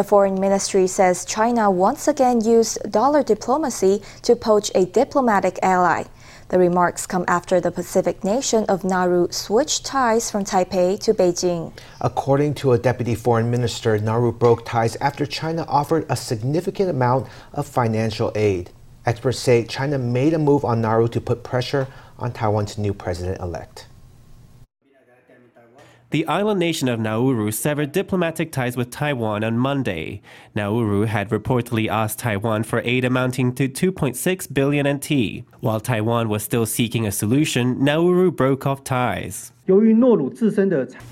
The foreign ministry says China once again used dollar diplomacy to poach a diplomatic ally. The remarks come after the Pacific nation of Nauru switched ties from Taipei to Beijing. According to a deputy foreign minister, Nauru broke ties after China offered a significant amount of financial aid. Experts say China made a move on Nauru to put pressure on Taiwan's new president elect. The island nation of Nauru severed diplomatic ties with Taiwan on Monday. Nauru had reportedly asked Taiwan for aid amounting to 2.6 billion NT. While Taiwan was still seeking a solution, Nauru broke off ties.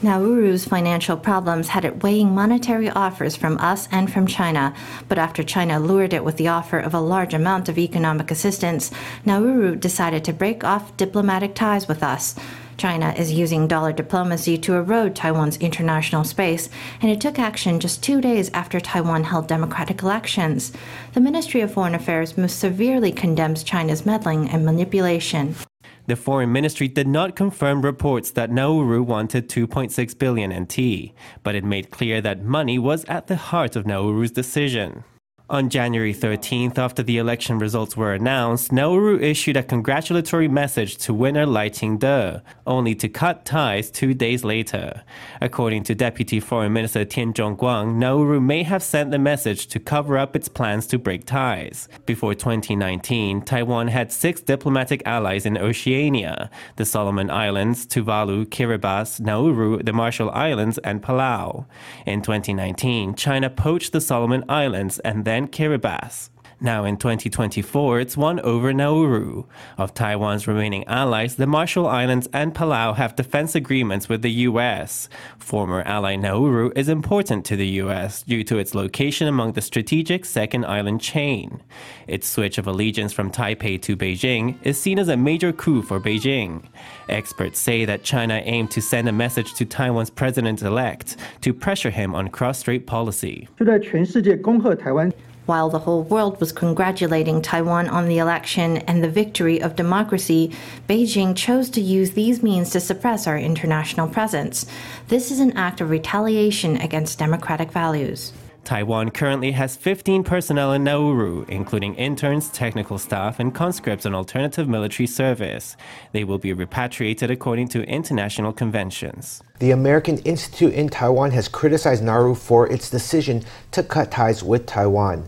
Nauru's financial problems had it weighing monetary offers from us and from China, but after China lured it with the offer of a large amount of economic assistance, Nauru decided to break off diplomatic ties with us. China is using dollar diplomacy to erode Taiwan's international space, and it took action just two days after Taiwan held democratic elections. The Ministry of Foreign Affairs most severely condemns China's meddling and manipulation. The foreign ministry did not confirm reports that Nauru wanted 2.6 billion NT, but it made clear that money was at the heart of Nauru's decision. On January 13th, after the election results were announced, Nauru issued a congratulatory message to winner Lai Ching-te, only to cut ties two days later. According to Deputy Foreign Minister Tian Zhongguang, Nauru may have sent the message to cover up its plans to break ties. Before 2019, Taiwan had six diplomatic allies in Oceania the Solomon Islands, Tuvalu, Kiribati, Nauru, the Marshall Islands, and Palau. In 2019, China poached the Solomon Islands and then and Kiribati. Now in 2024, it's won over Nauru. Of Taiwan's remaining allies, the Marshall Islands and Palau have defense agreements with the U.S. Former ally Nauru is important to the U.S. due to its location among the strategic second island chain. Its switch of allegiance from Taipei to Beijing is seen as a major coup for Beijing. Experts say that China aimed to send a message to Taiwan's president elect to pressure him on cross strait policy. 就在全世界恭贺台湾 while the whole world was congratulating Taiwan on the election and the victory of democracy, Beijing chose to use these means to suppress our international presence. This is an act of retaliation against democratic values. Taiwan currently has 15 personnel in Nauru, including interns, technical staff, and conscripts on alternative military service. They will be repatriated according to international conventions. The American Institute in Taiwan has criticized Nauru for its decision to cut ties with Taiwan.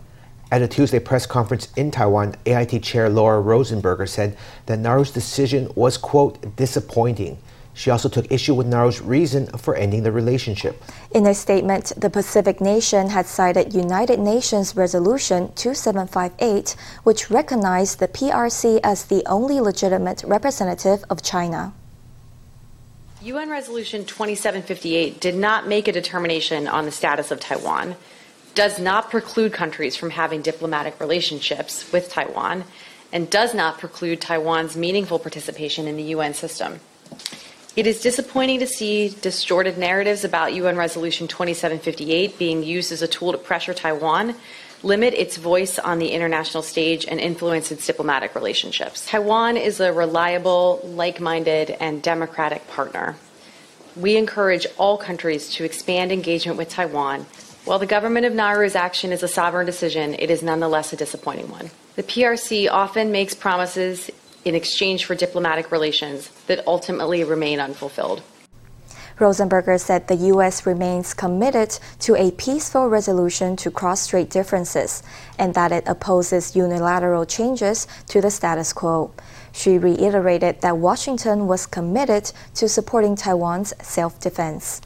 At a Tuesday press conference in Taiwan, AIT Chair Laura Rosenberger said that Nauru's decision was, quote, disappointing. She also took issue with Nauru's reason for ending the relationship. In a statement, the Pacific nation had cited United Nations Resolution 2758, which recognized the PRC as the only legitimate representative of China. UN Resolution 2758 did not make a determination on the status of Taiwan does not preclude countries from having diplomatic relationships with Taiwan and does not preclude Taiwan's meaningful participation in the UN system. It is disappointing to see distorted narratives about UN Resolution 2758 being used as a tool to pressure Taiwan, limit its voice on the international stage, and influence its diplomatic relationships. Taiwan is a reliable, like minded, and democratic partner. We encourage all countries to expand engagement with Taiwan while the government of Nauru's action is a sovereign decision, it is nonetheless a disappointing one. The PRC often makes promises in exchange for diplomatic relations that ultimately remain unfulfilled. Rosenberger said the U.S. remains committed to a peaceful resolution to cross strait differences and that it opposes unilateral changes to the status quo. She reiterated that Washington was committed to supporting Taiwan's self defense.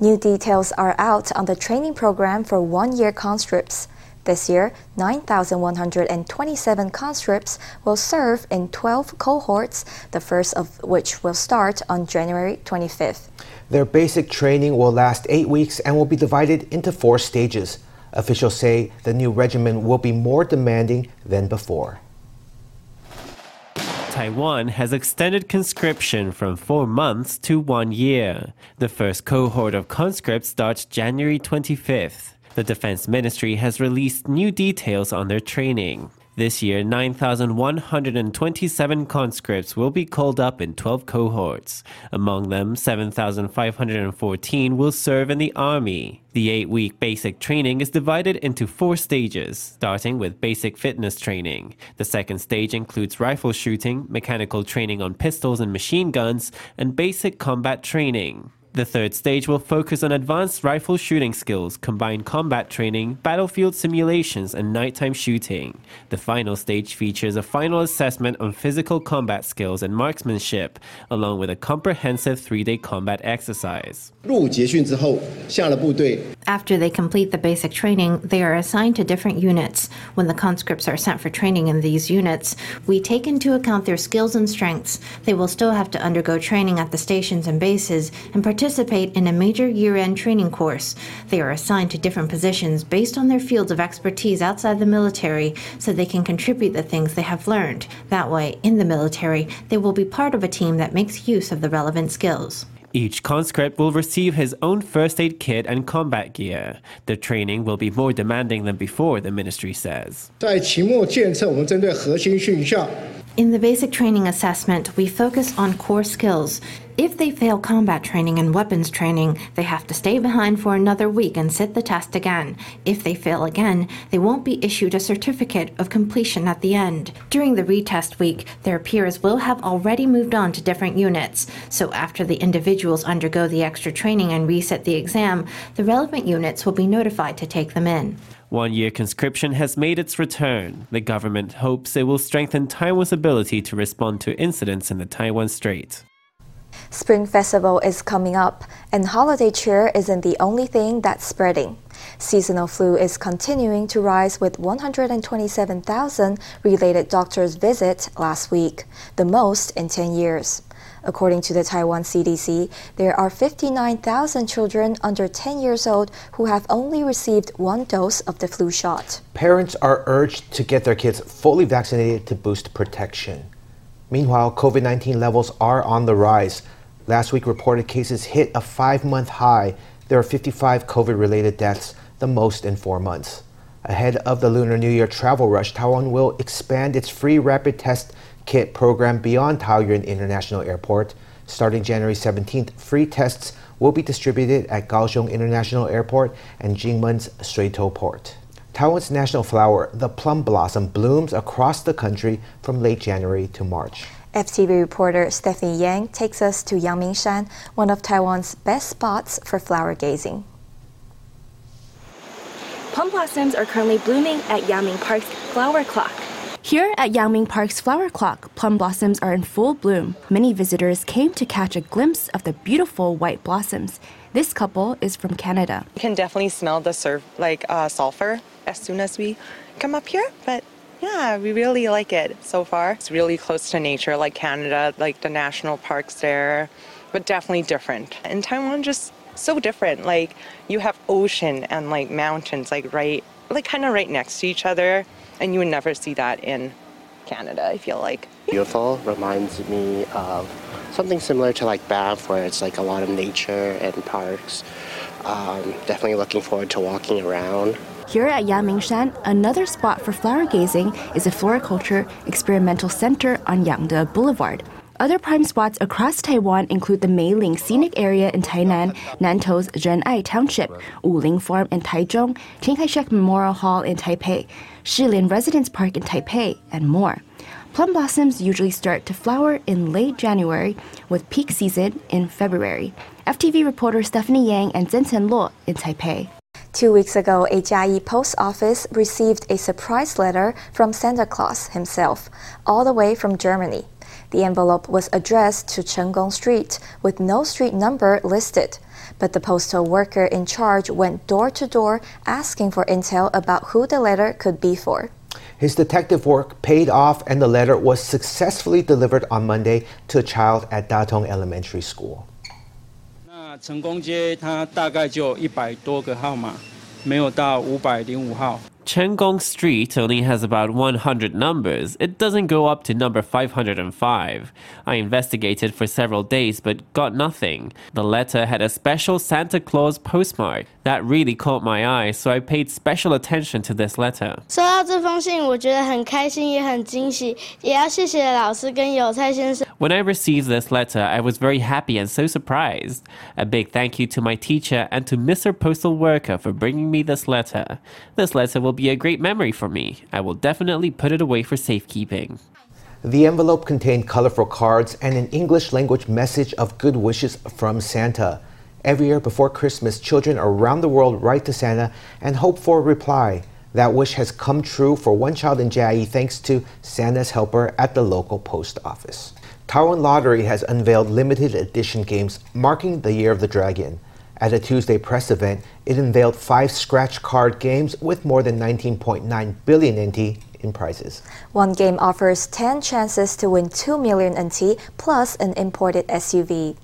New details are out on the training program for one year conscripts. This year, 9,127 conscripts will serve in 12 cohorts, the first of which will start on January 25th. Their basic training will last eight weeks and will be divided into four stages. Officials say the new regimen will be more demanding than before. Taiwan has extended conscription from four months to one year. The first cohort of conscripts starts January 25th. The Defense Ministry has released new details on their training. This year, 9,127 conscripts will be called up in 12 cohorts. Among them, 7,514 will serve in the Army. The eight week basic training is divided into four stages, starting with basic fitness training. The second stage includes rifle shooting, mechanical training on pistols and machine guns, and basic combat training. The third stage will focus on advanced rifle shooting skills, combined combat training, battlefield simulations, and nighttime shooting. The final stage features a final assessment on physical combat skills and marksmanship, along with a comprehensive three day combat exercise. After they complete the basic training, they are assigned to different units. When the conscripts are sent for training in these units, we take into account their skills and strengths. They will still have to undergo training at the stations and bases and participate participate in a major year end training course. They are assigned to different positions based on their fields of expertise outside the military so they can contribute the things they have learned. That way, in the military, they will be part of a team that makes use of the relevant skills. Each conscript will receive his own first aid kit and combat gear. The training will be more demanding than before, the ministry says. In the basic training assessment, we focus on core skills. If they fail combat training and weapons training, they have to stay behind for another week and sit the test again. If they fail again, they won't be issued a certificate of completion at the end. During the retest week, their peers will have already moved on to different units. So after the individuals undergo the extra training and reset the exam, the relevant units will be notified to take them in. One year conscription has made its return. The government hopes it will strengthen Taiwan's ability to respond to incidents in the Taiwan Strait. Spring Festival is coming up, and holiday cheer isn't the only thing that's spreading. Seasonal flu is continuing to rise with 127,000 related doctors' visits last week, the most in 10 years. According to the Taiwan CDC, there are 59,000 children under 10 years old who have only received one dose of the flu shot. Parents are urged to get their kids fully vaccinated to boost protection. Meanwhile, COVID 19 levels are on the rise. Last week, reported cases hit a five month high. There are 55 COVID related deaths, the most in four months. Ahead of the Lunar New Year travel rush, Taiwan will expand its free rapid test kit program beyond Taoyuan International Airport. Starting January 17th, free tests will be distributed at Kaohsiung International Airport and Jinmen's Shuitou Port. Taiwan's national flower, the plum blossom, blooms across the country from late January to March. FTV reporter Stephanie Yang takes us to Yangmingshan, one of Taiwan's best spots for flower gazing. Plum blossoms are currently blooming at Yangming Park's flower clock. Here at Yangming Park's flower clock, plum blossoms are in full bloom. Many visitors came to catch a glimpse of the beautiful white blossoms. This couple is from Canada. You can definitely smell the surf, like uh, sulfur as soon as we come up here, but yeah, we really like it so far. It's really close to nature, like Canada, like the national parks there, but definitely different. And Taiwan just so different. Like you have ocean and like mountains, like right, like kind of right next to each other and you would never see that in Canada, I feel like. Beautiful reminds me of something similar to like Banff, where it's like a lot of nature and parks. Um, definitely looking forward to walking around. Here at Yangmingshan, another spot for flower gazing is a floriculture experimental center on Yangde Boulevard. Other prime spots across Taiwan include the Meiling Scenic Area in Tainan, Nantou Zhenai Township, Wuling Farm in Taichung, Chiang Kai-shek Memorial Hall in Taipei, Shilin Residence Park in Taipei, and more. Plum blossoms usually start to flower in late January, with peak season in February. FTV reporter Stephanie Yang and Zenten Luo in Taipei. Two weeks ago, a Chiayi post office received a surprise letter from Santa Claus himself, all the way from Germany. The envelope was addressed to Chenggong Street with no street number listed. But the postal worker in charge went door to door asking for intel about who the letter could be for. His detective work paid off, and the letter was successfully delivered on Monday to a child at Datong Elementary School. 那成功街它大概就一百多个号码，没有到五百零五号。 Chenggong Street only has about 100 numbers. It doesn't go up to number 505. I investigated for several days but got nothing. The letter had a special Santa Claus postmark. That really caught my eye, so I paid special attention to this letter. 收到这封信，我觉得很开心，也很惊喜，也要谢谢老师跟有菜先生。 When I received this letter, I was very happy and so surprised. A big thank you to my teacher and to Mr. Postal Worker for bringing me this letter. This letter will be a great memory for me. I will definitely put it away for safekeeping. The envelope contained colorful cards and an English language message of good wishes from Santa. Every year before Christmas, children around the world write to Santa and hope for a reply. That wish has come true for one child in Chiayi thanks to Santa's helper at the local post office. Taiwan Lottery has unveiled limited edition games marking the Year of the Dragon. At a Tuesday press event, it unveiled five scratch card games with more than 19.9 billion NT in prizes. One game offers 10 chances to win 2 million NT plus an imported SUV.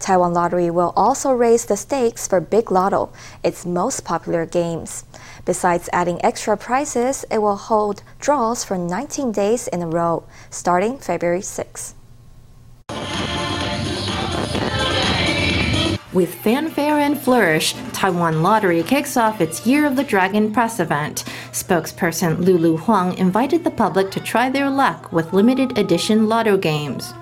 Taiwan Lottery will also raise the stakes for Big Lotto, its most popular games. Besides adding extra prizes, it will hold draws for 19 days in a row, starting February 6. With fanfare and flourish, Taiwan Lottery kicks off its Year of the Dragon press event. Spokesperson Lulu Huang invited the public to try their luck with limited edition lotto games.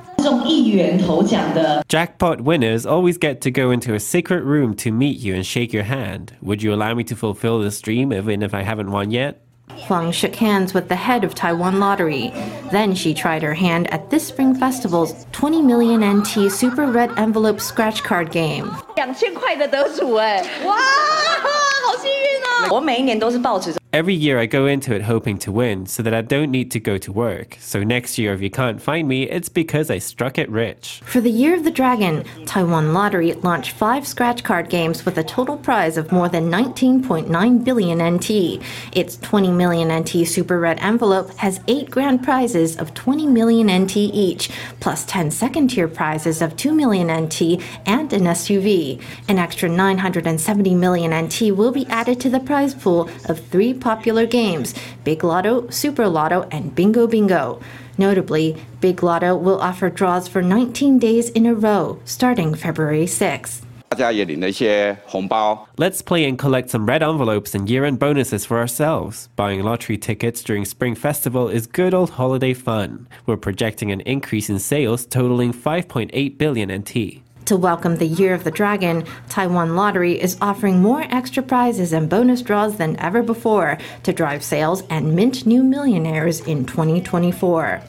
Jackpot winners always get to go into a secret room to meet you and shake your hand. Would you allow me to fulfill this dream even if I haven't won yet? Huang shook hands with the head of Taiwan Lottery. Then she tried her hand at this Spring Festival's 20 million NT Super Red Envelope Scratch Card game. 两千块的得主哎，哇，好幸运哦！我每一年都是抱持着 Every year I go into it hoping to win so that I don't need to go to work. So next year, if you can't find me, it's because I struck it rich. For the Year of the Dragon, Taiwan Lottery launched five scratch card games with a total prize of more than 19.9 billion NT. Its 20 million NT Super Red envelope has eight grand prizes of 20 million NT each, plus 10 second tier prizes of 2 million NT and an SUV. An extra 970 million NT will be added to the prize pool of three popular games Big Lotto, Super Lotto, and Bingo Bingo. Notably, Big Lotto will offer draws for 19 days in a row, starting February 6th. 大家也领了一些红包。 Let's play and collect some red envelopes and year end bonuses for ourselves. Buying lottery tickets during Spring Festival is good old holiday fun. We're projecting an increase in sales totaling 5.8 billion NT. To welcome the Year of the Dragon, Taiwan Lottery is offering more extra prizes and bonus draws than ever before to drive sales and mint new millionaires in 2024.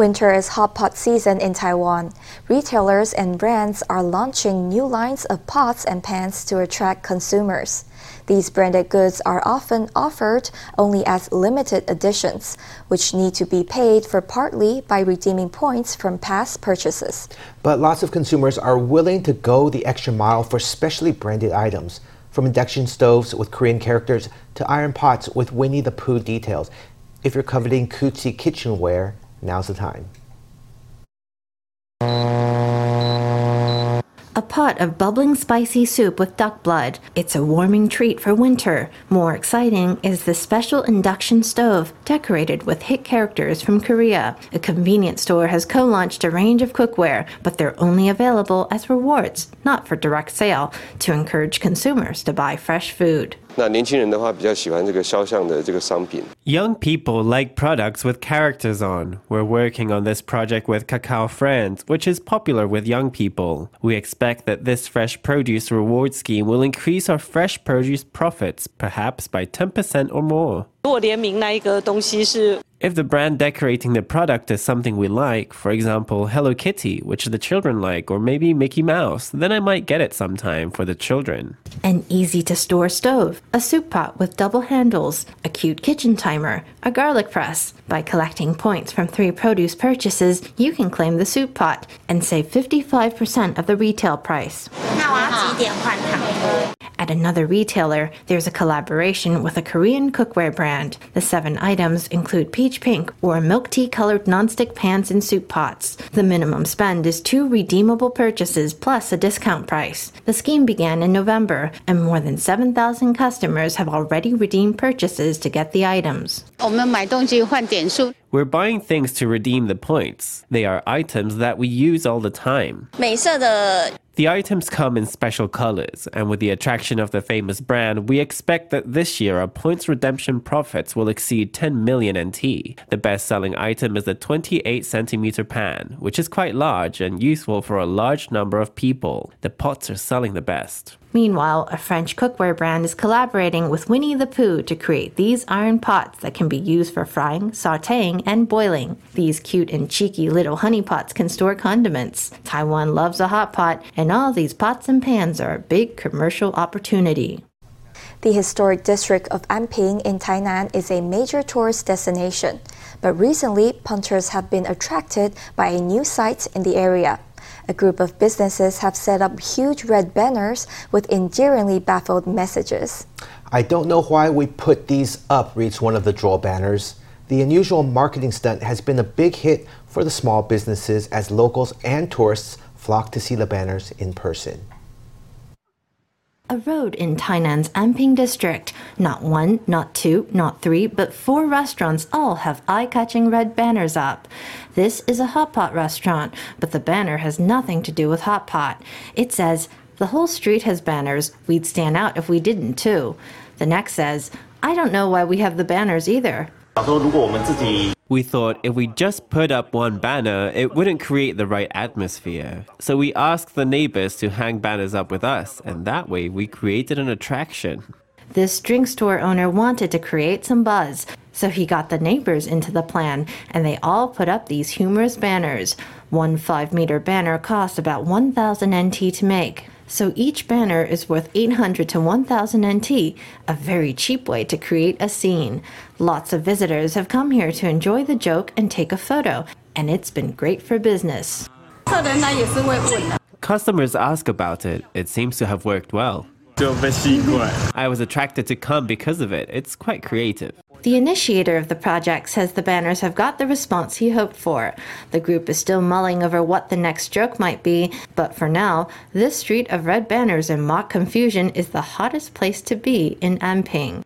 Winter is hot pot season in Taiwan. Retailers and brands are launching new lines of pots and pans to attract consumers. These branded goods are often offered only as limited editions, which need to be paid for partly by redeeming points from past purchases. But lots of consumers are willing to go the extra mile for specially branded items, from induction stoves with Korean characters to iron pots with Winnie the Pooh details. If you're coveting cutesy kitchenware, now's the time. A pot of bubbling spicy soup with duck blood. It's a warming treat for winter. More exciting is the special induction stove decorated with hit characters from Korea. A convenience store has co launched a range of cookware, but they're only available as rewards, not for direct sale, to encourage consumers to buy fresh food. 那年轻人的话比较喜欢这个肖像的这个商品。Young people like products with characters on. We're working on this project with Kakao Friends, which is popular with young people. We expect that this fresh produce reward scheme will increase our fresh produce profits, perhaps by 10% or more. If the brand decorating the product is something we like, for example, Hello Kitty, which the children like, or maybe Mickey Mouse, then I might get it sometime for the children. An easy to store stove, a soup pot with double handles, a cute kitchen timer, a garlic press. By collecting points from three produce purchases, you can claim the soup pot and save 55% of the retail price. At another retailer, there's a collaboration with a Korean cookware brand The seven items include peach pink or milk tea colored nonstick pans and soup pots. The minimum spend is two redeemable purchases plus a discount price. The scheme began in November, and more than 7,000 customers have already redeemed purchases to get the items. 我们买东西换点数， We're buying things to redeem the points. They are items that we use all the time. 美色的 These the items come in special colors, and with the attraction of the famous brand, we expect that this year our points redemption profits will exceed 10 million NT. The best selling item is the 28 centimeter pan, which is quite large and useful for a large number of people. The pots are selling the best. Meanwhile, a French cookware brand is collaborating with Winnie the Pooh to create these iron pots that can be used for frying, sauteing, and boiling. These cute and cheeky little honey pots can store condiments. Taiwan loves a hot pot, and all these pots and pans are a big commercial opportunity. The historic district of Anping in Tainan is a major tourist destination, but recently punters have been attracted by a new site in the area. A group of businesses have set up huge red banners with endearingly baffled messages. I don't know why we put these up, reads one of the draw banners. The unusual marketing stunt has been a big hit for the small businesses as locals and tourists flock to see the banners in person a road in Tainan's Anping district. Not one, not two, not three, but four restaurants all have eye catching red banners up. This is a hot pot restaurant, but the banner has nothing to do with hot pot. It says, The whole street has banners. We'd stand out if we didn't, too. The next says, I don't know why we have the banners either. We thought if we just put up one banner, it wouldn't create the right atmosphere. So we asked the neighbors to hang banners up with us, and that way we created an attraction. This drink store owner wanted to create some buzz, so he got the neighbors into the plan, and they all put up these humorous banners. One 5 meter banner cost about 1,000 NT to make. So each banner is worth 800 to 1000 NT, a very cheap way to create a scene. Lots of visitors have come here to enjoy the joke and take a photo, and it's been great for business. Customers ask about it. It seems to have worked well. I was attracted to come because of it. It's quite creative. The initiator of the project says the banners have got the response he hoped for. The group is still mulling over what the next joke might be, but for now, this street of red banners and mock confusion is the hottest place to be in Anping.